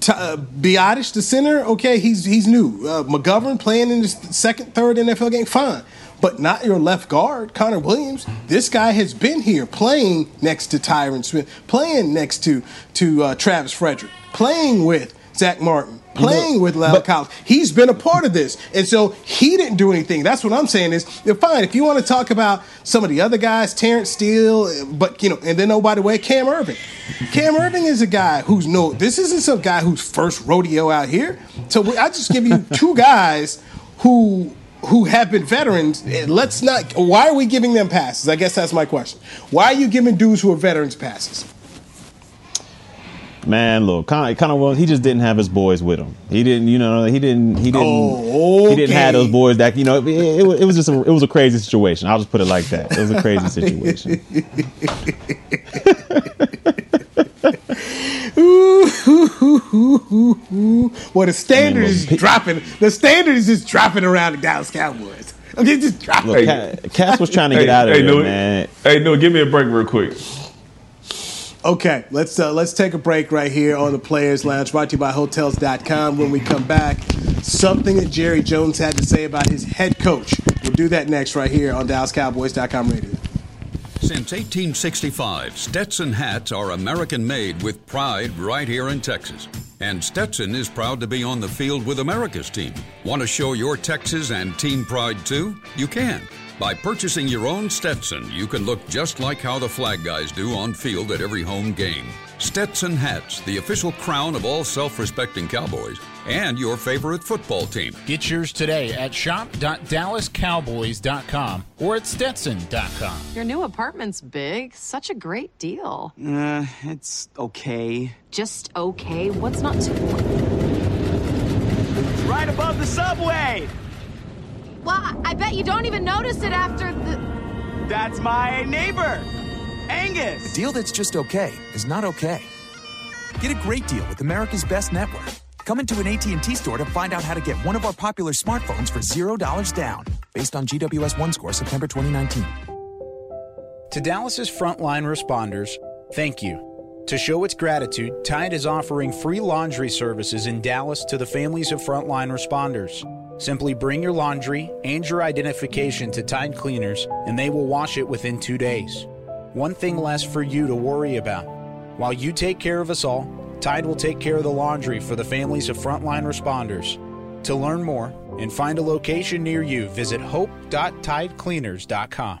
[SPEAKER 1] T- uh, the center, okay, he's he's new. Uh, McGovern playing in his second, third NFL game, fine. But not your left guard, Connor Williams. This guy has been here playing next to Tyron Smith, playing next to to uh, Travis Frederick, playing with Zack Martin, playing with La'el Collins. He's been a part of this. And so he didn't do anything. That's what I'm saying is, fine, if you want to talk about some of the other guys, Terence Steele, but, you know, and then, oh, by the way, Cam Erving. Cam Erving is a guy who's no, this isn't some guy who's first rodeo out here. So we- I just give you two guys who who have been veterans. Let's not, why are we giving them passes? I guess that's my question. Why are you giving dudes who are veterans passes?
[SPEAKER 2] Man, look, Connor, Connor Williams, he just didn't have his boys with him. He didn't, you know, he didn't, he didn't,
[SPEAKER 1] Oh,
[SPEAKER 2] he didn't oh,
[SPEAKER 1] have
[SPEAKER 2] those boys that, you know, it, it, was- it was just, a, it was a crazy situation. I'll just put it like that. It was a crazy situation.
[SPEAKER 1] Well, the standard
[SPEAKER 2] I mean,
[SPEAKER 1] is dropping. The standard is just dropping around the Dallas Cowboys.
[SPEAKER 2] Look,
[SPEAKER 3] Hey.
[SPEAKER 2] Cass was trying to
[SPEAKER 3] Hey,
[SPEAKER 2] get out of
[SPEAKER 3] hey,
[SPEAKER 2] there,
[SPEAKER 3] Newy.
[SPEAKER 2] man.
[SPEAKER 3] Hey, no, give me a break real quick.
[SPEAKER 1] Okay, let's uh, let's take a break right here on the Players Lounge, brought to you by Hotels.com. When we come back, something that Jerry Jones had to say about his head coach. We'll do that next right here on DallasCowboys.com radio.
[SPEAKER 6] Since 1865, Stetson hats are American made with pride right here in Texas. And Stetson is proud to be on the field with America's team. Want to show your Texas and team pride too? You can. By purchasing your own Stetson, you can look just like how the flag guys do on field at every home game. Stetson hats, the official crown of all self respecting Cowboys, and your favorite football team.
[SPEAKER 7] Get yours today at shop.dallascowboys.com or at stetson.com.
[SPEAKER 8] Your new apartment's big. Such a great deal.
[SPEAKER 9] Uh, it's okay.
[SPEAKER 8] Just okay. What's not to.
[SPEAKER 9] Right above the subway!
[SPEAKER 8] Well, I bet you don't even notice it after the.
[SPEAKER 9] That's my neighbor, Angus.
[SPEAKER 10] A deal that's just okay is not okay. Get a great deal with America's Best Network. Come into an AT&T store to find out how to get one of our popular smartphones for $0 down, based on GWS 1 score September 2019.
[SPEAKER 7] To Dallas's frontline responders, thank you. To show its gratitude, Tide is offering free laundry services in Dallas to the families of frontline responders. Simply bring your laundry and your identification to Tide Cleaners, and they will wash it within two days. One thing less for you to worry about. While you take care of us all, Tide will take care of the laundry for the families of frontline responders. To learn more and find a location near you, visit hope.tidecleaners.com.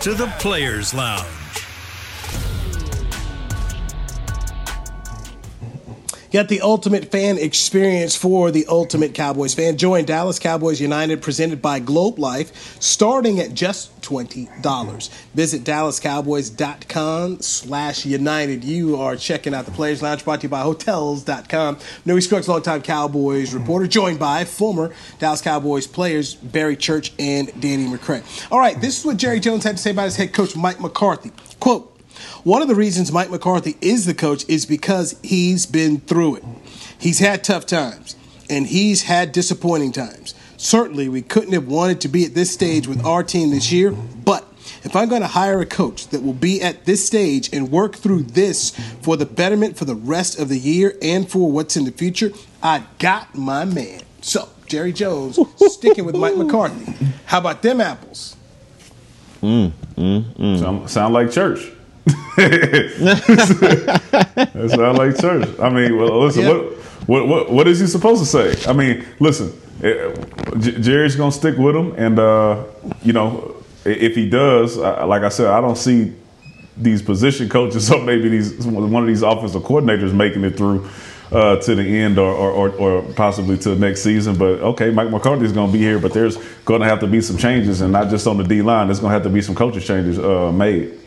[SPEAKER 5] To the Players Lounge.
[SPEAKER 1] Got the ultimate fan experience for the ultimate Cowboys fan. Join Dallas Cowboys United presented by Globe Life starting at just $20. Visit dallascowboys.com slash united. You are checking out the Players Lounge brought to you by Hotels.com. Newy Scruggs, longtime Cowboys reporter, joined by former Dallas Cowboys players Barry Church and Danny McCray. All right, this is what Jerry Jones had to say about his head coach, Mike McCarthy. Quote, one of the reasons Mike McCarthy is the coach is because he's been through it. He's had tough times and he's had disappointing times. Certainly, we couldn't have wanted to be at this stage with our team this year, but if I'm going to hire a coach that will be at this stage and work through this for the betterment for the rest of the year and for what's in the future, I got my man. So, Jerry Jones sticking with Mike McCarthy. How about them apples?
[SPEAKER 2] Mm, mm, mm.
[SPEAKER 3] Sound, sound like church. That sound like church. I mean, well, listen,
[SPEAKER 1] Yeah.
[SPEAKER 3] what, what, what, what is he supposed to say? I mean, listen, eh, J- Jerry's gonna stick with him, and uh, you know, if he does, like I said, I don't see these position coaches or maybe these one of these offensive coordinators making it through uh, to the end or, or, or, possibly to the next season. But okay, Mike McCarthy's going to be here, but there's going to have to be some changes, and not just on the D line. There's going to have to be some coaching changes uh, made.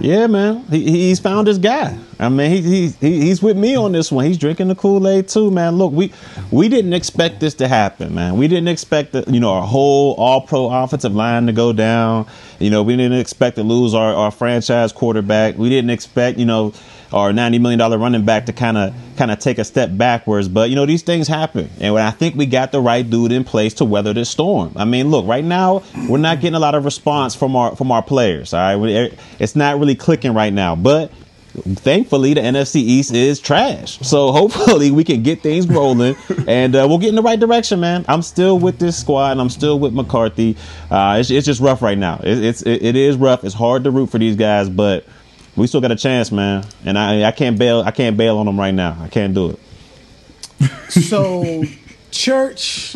[SPEAKER 2] Yeah, man. He, he's found his guy. I mean, he, he, he he's with me on this one. He's drinking the Kool Aid too, man. Look, we we didn't expect this to happen, man. We didn't expect the, you know our whole All Pro offensive line to go down. You know, we didn't expect to lose our, our franchise quarterback. We didn't expect you know our ninety million dollar running back to kind of kind of take a step backwards. But you know these things happen, and I think we got the right dude in place to weather this storm. I mean, look, right now we're not getting a lot of response from our from our players. All right, it's not really clicking right now, but thankfully the NFC East is trash. So hopefully we can get things rolling and uh, we'll get in the right direction, man. I'm still with this squad and I'm still with McCarthy. Uh, it's, it's just rough right now. It, it's it, it is rough. It's hard to root for these guys, but we still got a chance, man. And I I can't bail I can't bail on them right now. I can't do it.
[SPEAKER 1] So, church,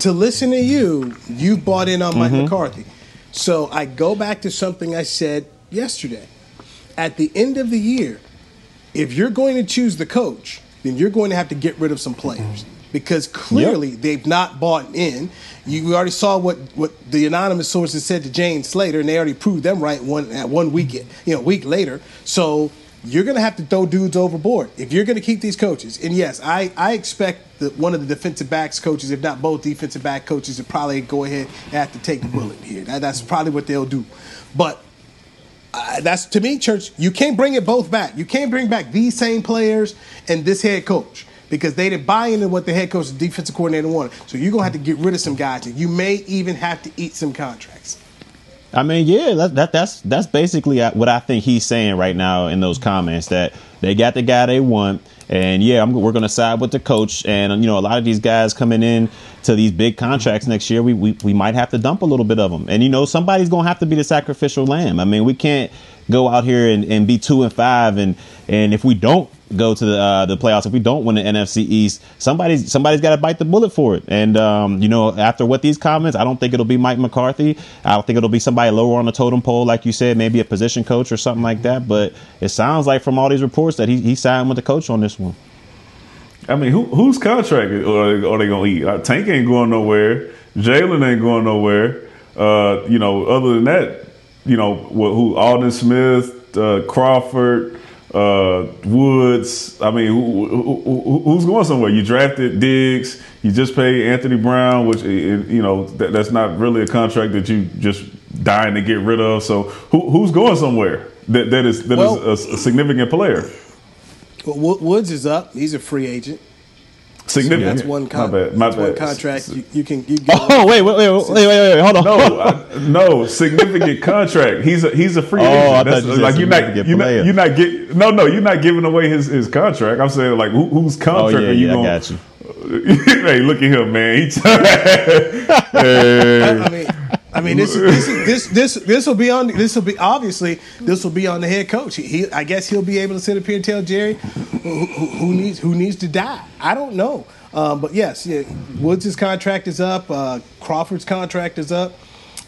[SPEAKER 1] to listen to you, you bought in on Mike
[SPEAKER 2] Mhm.
[SPEAKER 1] McCarthy. So I go back to something I said yesterday. At the end of the year, if you're going to choose the coach, then you're going to have to get rid of some players because clearly yep. they've not bought in. You already saw what, what the anonymous sources said to Jane Slater, and they already proved them right one at one week, you know, week later. So you're going to have to throw dudes overboard if you're going to keep these coaches. And yes, I, I expect that one of the defensive backs coaches, if not both defensive back coaches, to probably go ahead and have to take the bullet here. That, that's probably what they'll do. But uh, that's to me, church. You can't bring it both back. You can't bring back these same players and this head coach because they didn't buy into what the head coach, the defensive coordinator wanted. So you're gonna have to get rid of some guys. You may even have to eat some contracts.
[SPEAKER 2] I mean, yeah, that, that, that's that's basically uh, what I think he's saying right now in those comments that they got the guy they want, and yeah, I'm, we're going to side with the coach. And you know, a lot of these guys coming in to these big contracts next year, we, we we might have to dump a little bit of them. And you know, somebody's going to have to be the sacrificial lamb. I mean, we can't go out here and, and be two and five, and and if we don't go to the uh, the playoffs, if we don't win the NFC East, somebody's somebody's got to bite the bullet for it. And um, you know, after what these comments, I don't think it'll be Mike McCarthy. I don't think it'll be somebody lower on the totem pole, like you said, maybe a position coach or something like that. But it sounds like from all these reports that he he signed with the coach on this one.
[SPEAKER 3] I mean, who whose contract are, are they gonna eat? Uh, Tank ain't going nowhere. Jaylon ain't going nowhere. Uh, you know, other than that, you know, who Aldon Smith, uh, Crawford uh, Woods. I mean, who, who, who's going somewhere? You drafted Diggs. You just paid Anthony Brown, which you know that, that's not really a contract that you just dying to get rid of. So who, who's going somewhere that that is that well, is a, a significant player?
[SPEAKER 1] Well, Woods is up. He's a free agent.
[SPEAKER 3] Significant.
[SPEAKER 1] that's one, con- my bad. My that's bad. one contract. You, you can. You
[SPEAKER 2] oh wait, wait, wait, wait, wait, wait, wait, hold on.
[SPEAKER 3] No, I, no, significant contract. He's a he's a free oh, agent. That's, you like you're not you're not, you're not get no no you're not giving away his, his contract. I'm saying like who, whose contract oh, yeah, are you
[SPEAKER 2] yeah,
[SPEAKER 3] going?
[SPEAKER 2] I got you.
[SPEAKER 3] hey, look at him, man. He t-
[SPEAKER 1] hey. I mean. I mean, this this this this this will be on this will be obviously this will be on the head coach. He, I guess he'll be able to sit up here and tell Jerry who, who, who needs who needs to die. I don't know, um, but yes, yeah, Woods' contract is up. Uh, Crawford's contract is up.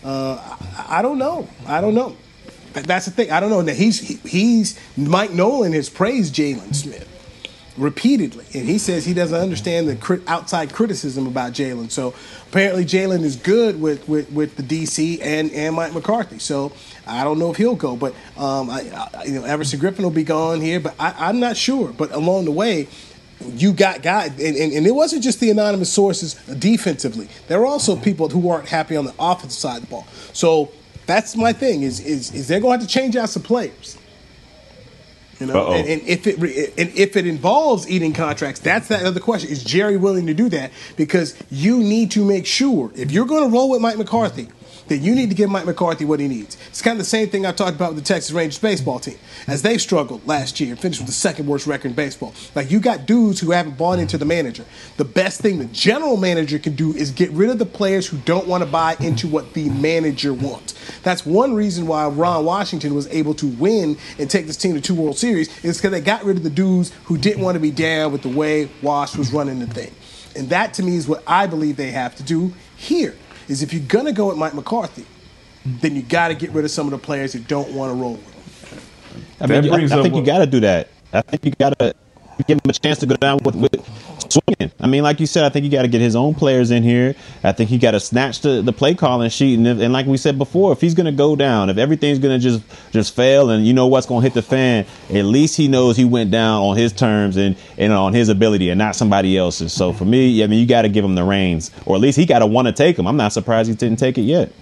[SPEAKER 1] Uh, I, I, don't know. I don't know. That's the thing. I don't know. Now he's he's Mike Nolan has praised Jaylon Smith repeatedly, and he says he doesn't understand the outside criticism about Jaylon. So apparently Jaylon is good with, with, with the DC and, and Mike McCarthy. So I don't know if he'll go, but um, I, I, you know Everson Griffen will be gone here, but I, am not sure. But along the way. You got guys, and, and, and, it wasn't just the anonymous sources defensively. There were also people who weren't happy on the offensive side of the ball. So that's my thing: is is, is they're going to have to change out some players. You know, and, and, if it and if it involves eating contracts, that's that other question. Is Jerry willing to do that? Because you need to make sure if you're going to roll with Mike McCarthy, then you need to give Mike McCarthy what he needs. It's kind of the same thing I talked about with the Texas Rangers baseball team, as they struggled last year and finished with the second worst record in baseball. Like you got dudes who haven't bought into the manager. The best thing the general manager can do is get rid of the players who don't want to buy into what the manager wants. That's one reason why Ron Washington was able to win and take this team to two World Series is because they got rid of the dudes who didn't want to be down with the way Wash was running the thing. And that to me is what I believe they have to do here is if you're gonna go with Mike McCarthy, then you got to get rid of some of the players that don't want to roll with him.
[SPEAKER 2] I mean, I, I think you got to do that. I think you got to give him a chance to go down with, with swinging. I mean, like you said, I think you got to get his own players in here. I think he got to snatch the, the play calling sheet. And, if, and like we said before, if he's going to go down, if everything's going to just just fail, and you know what's going to hit the fan, at least he knows he went down on his terms and, and on his ability, and not somebody else's. So for me, I mean, you got to give him the reins, or at least he got to want to take them. I'm not surprised he didn't take it yet.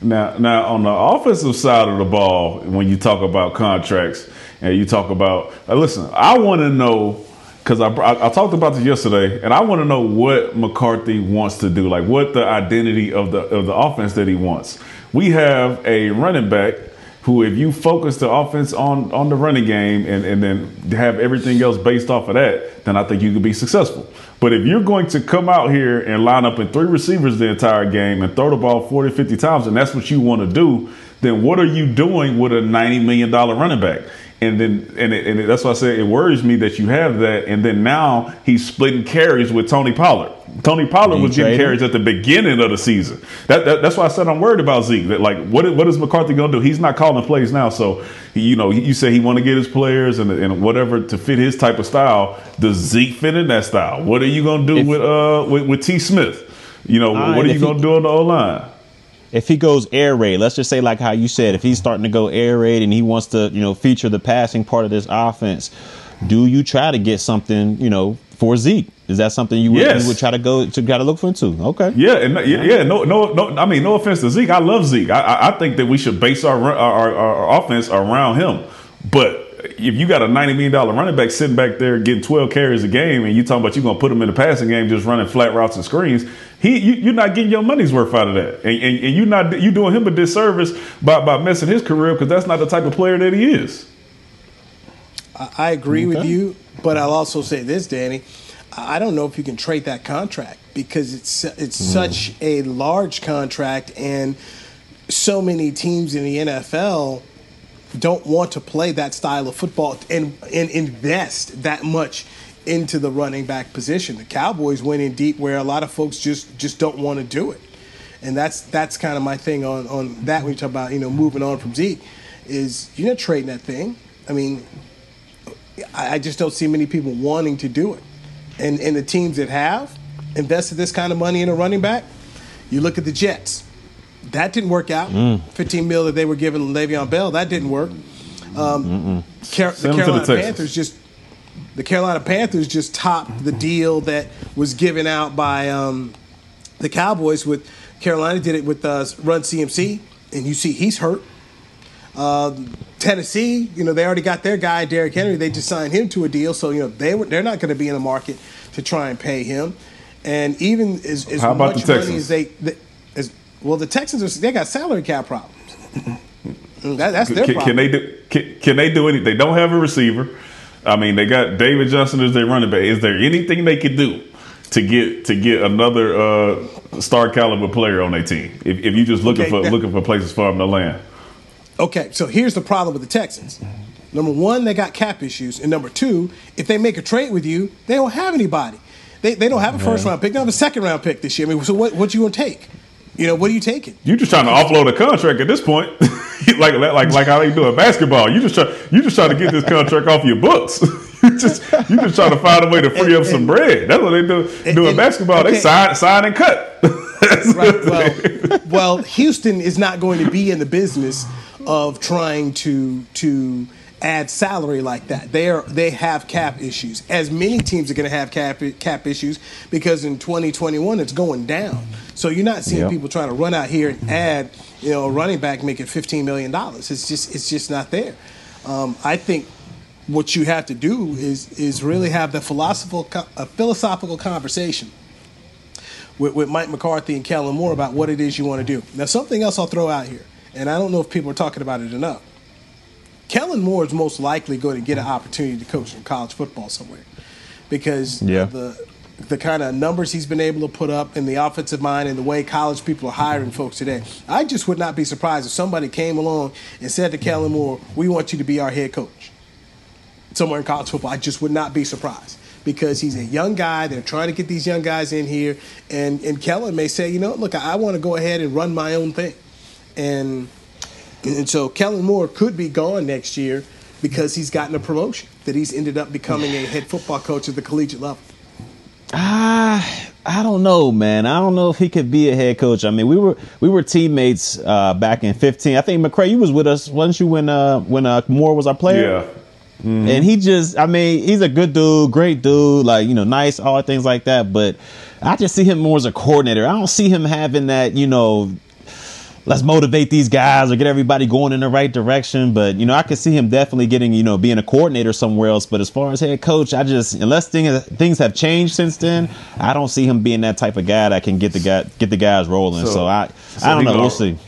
[SPEAKER 3] Now, now on the offensive side of the ball, when you talk about contracts and you talk about, uh, listen, I want to know because I, I, I, talked about this yesterday, and I want to know what McCarthy wants to do, like what the identity of the of the offense that he wants. We have a running back who, if you focus the offense on on the running game and, and then have everything else based off of that, then I think you could be successful. But if you're going to come out here and line up in three receivers the entire game and throw the ball 40, 50 times, and that's what you want to do, then what are you doing with a $90 million running back? And then and, it, and it, that's why I say it worries me that you have that, and then now he's splitting carries with Tony Pollard. Tony Pollard was getting carries at the beginning of the season. That, that, that's why I said I'm worried about Zeke. That like what what is McCarthy going to do? He's not calling plays now, so he, you know you say he want to get his players and and whatever to fit his type of style. Does Zeke fit in that style? What are you going to do if, with uh with, with T Smith? You know what are you going to do on the O line?
[SPEAKER 2] If he goes air raid, let's just say like how you said, if he's starting to go air raid and he wants to, you know, feature the passing part of this offense, do you try to get something, you know, for Zeke? Is that something you would, yes. you would try to go to try to look for into? Okay.
[SPEAKER 3] Yeah, and yeah, yeah, no, no, no. I mean, no offense to Zeke. I love Zeke. I, I think that we should base our, our, our offense around him. But if you got a ninety million dollar running back sitting back there getting twelve carries a game, and you talking about you're gonna put him in the passing game just running flat routes and screens, he you, are not getting your money's worth out of that, and, and, and you not you doing him a disservice by by messing his career because that's not the type of player that he is.
[SPEAKER 1] I agree okay. with you, but I'll also say this, Danny. I don't know if you can trade that contract because it's it's mm. such a large contract, and so many teams in the NFL don't want to play that style of football and and invest that much into the running back position. The Cowboys went in deep where a lot of folks just just don't want to do it. And that's that's kind of my thing on on that when you talk about, you know, moving on from Zeke is you're not trading that thing. I mean, I just don't see many people wanting to do it. And and the teams that have invested this kind of money in a running back, you look at the Jets. That didn't work out. Mm. 15 mil that they were giving Le'Veon Bell, that didn't work. Um, Car- the Carolina the Panthers just the Carolina Panthers just topped the deal that was given out by um, the Cowboys with Carolina did it with uh, Run CMC, and you see he's hurt. Uh, Tennessee, you know, they already got their guy Derrick Henry. They just signed him to a deal, so you know they were, they're not going to be in the market to try and pay him. And even as, as
[SPEAKER 3] How about
[SPEAKER 1] much
[SPEAKER 3] the
[SPEAKER 1] money as they, as, well, the Texans are, they got salary cap problems. that, that's their
[SPEAKER 3] can,
[SPEAKER 1] problem.
[SPEAKER 3] Can they do? Can, can they do anything? They don't have a receiver. I mean, they got David Johnson as their running back. Is there anything they could do to get to get another uh, star caliber player on their team? If, if you just looking okay, for now, looking for places for them to land.
[SPEAKER 1] Okay, so here's the problem with the Texans. Number one, they got cap issues, and number two, if they make a trade with you, they don't have anybody. They, they don't have a first round pick. They don't have a second round pick this year. I mean, so what what you gonna take? You know, what are you taking?
[SPEAKER 3] You're just trying to offload a contract at this point, like like like how they do in basketball. You just try you just trying to get this contract off your books. you just you just trying to find a way to free and, up some bread. That's what they do and, do basketball. Okay. They sign sign and cut.
[SPEAKER 1] right. Well, well, Houston is not going to be in the business of trying to to add salary like that. They are they have cap issues. As many teams are going to have cap cap issues because in 2021 it's going down. So you're not seeing yep. people trying to run out here and add, you know, a running back making 15 million dollars. It's just it's just not there. Um, I think what you have to do is is really have the philosophical a philosophical conversation with, with Mike McCarthy and Kellen Moore about what it is you want to do. Now something else I'll throw out here, and I don't know if people are talking about it enough Kellen Moore is most likely going to get an opportunity to coach in college football somewhere because yeah. the the kind of numbers he's been able to put up in the offensive mind and the way college people are hiring folks today. I just would not be surprised if somebody came along and said to Kellen Moore, "We want you to be our head coach." Somewhere in college football, I just would not be surprised because he's a young guy. They're trying to get these young guys in here, and and Kellen may say, you know, look, I want to go ahead and run my own thing, and and so Kellen Moore could be gone next year because he's gotten a promotion, that he's ended up becoming a head football coach at the collegiate level.
[SPEAKER 2] Ah, I don't know, man. I don't know if he could be a head coach. I mean, we were we were teammates uh, back in 15. I think McCray, you was with us, wasn't you, when uh, when uh, Moore was our player?
[SPEAKER 3] Yeah.
[SPEAKER 2] Mm-hmm. And he just, I mean, he's a good dude, great dude, like, you know, nice, all things like that. But I just see him more as a coordinator. I don't see him having that, you know, let's motivate these guys or get everybody going in the right direction. But you know, I could see him definitely getting you know being a coordinator somewhere else. But as far as head coach, I just unless things things have changed since then, I don't see him being that type of guy that can get the guy get the guys rolling. So, so I so I don't know. Gonna, we'll see.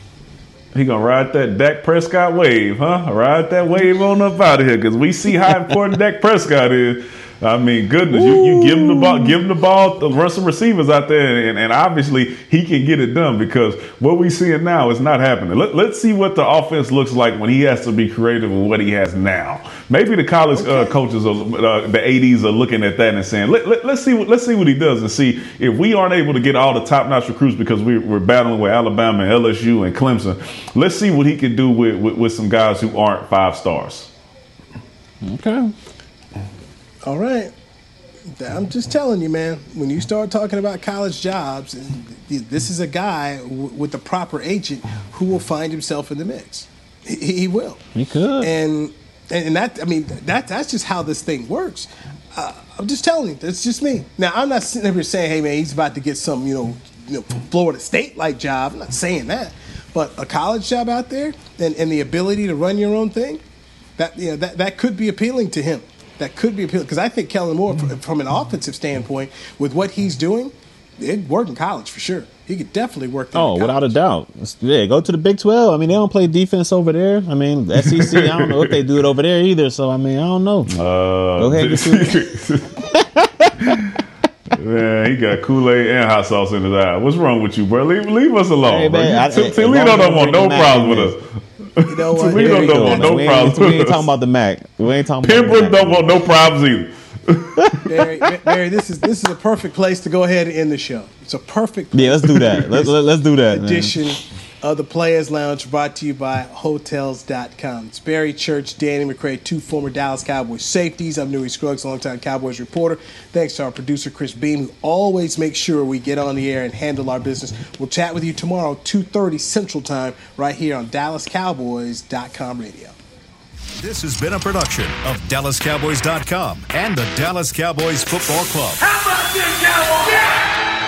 [SPEAKER 3] He gonna ride that Dak Prescott wave, huh? Ride that wave on up out of here because we see how important Dak Prescott is. I mean, goodness, you, you give him the ball, give him the ball, the run some receivers out there, and, and obviously he can get it done because what we seeing now is not happening. Let, let's see what the offense looks like when he has to be creative with what he has now. Maybe the college uh, okay. uh, coaches, are, uh, the ads, are looking at that and saying, let, let, us see what let's see what he does and see if we aren't able to get all the top notch recruits because we, are battling with Alabama, and LSU, and Clemson. Let's see what he can do with, with, with some guys who aren't five stars.
[SPEAKER 2] Okay.
[SPEAKER 1] All right. I'm just telling you, man. When you start talking about college jobs, this is a guy with the proper agent who will find himself in the mix. He, will.
[SPEAKER 2] He could.
[SPEAKER 1] And and that I mean that that's just how this thing works. Uh, I'm just telling you, that's just me. Now I'm not sitting here saying, hey man, he's about to get some you know, you know Florida State like job. I'm not saying that, but a college job out there and, and the ability to run your own thing, that you know that that could be appealing to him that could be appealing because I think Kellen Moore, mm-hmm. from an offensive standpoint, with what he's doing, it worked in college for sure. He could definitely work. There
[SPEAKER 2] oh, without a doubt. Yeah, go to the Big Twelve. I mean, they don't play defense over there. I mean, SEC. I don't know if they do it over there either. So I mean, I don't know. Uh, go
[SPEAKER 3] ahead. And Man, he got Kool Aid and hot sauce in his eye. What's wrong with you, bro? Leave, leave us alone. Hey, man, bro. Toledo don't want no problems with us.
[SPEAKER 1] You know what?
[SPEAKER 3] we don't, want no
[SPEAKER 2] we
[SPEAKER 3] problems.
[SPEAKER 2] We ain't talking about the Mac. We ain't talking.
[SPEAKER 3] Pembroke don't want no problems either.
[SPEAKER 1] Barry, Barry, this is this is a perfect place to go ahead and end the show. It's a perfect.
[SPEAKER 2] Yeah, let's do that. Let's let's do that.
[SPEAKER 1] Edition
[SPEAKER 2] man
[SPEAKER 1] of the Players Lounge brought to you by Hotels.com. It's Barry Church, Danny McCray, two former Dallas Cowboys safeties. I'm Newy Scruggs, longtime Cowboys reporter. Thanks to our producer, Chris Beam, who always makes sure we get on the air and handle our business. We'll chat with you tomorrow, 2.30 Central Time, right here on DallasCowboys.com radio.
[SPEAKER 5] This has been a production of DallasCowboys.com and the Dallas Cowboys Football Club.
[SPEAKER 11] How about this, Cowboys? Yeah!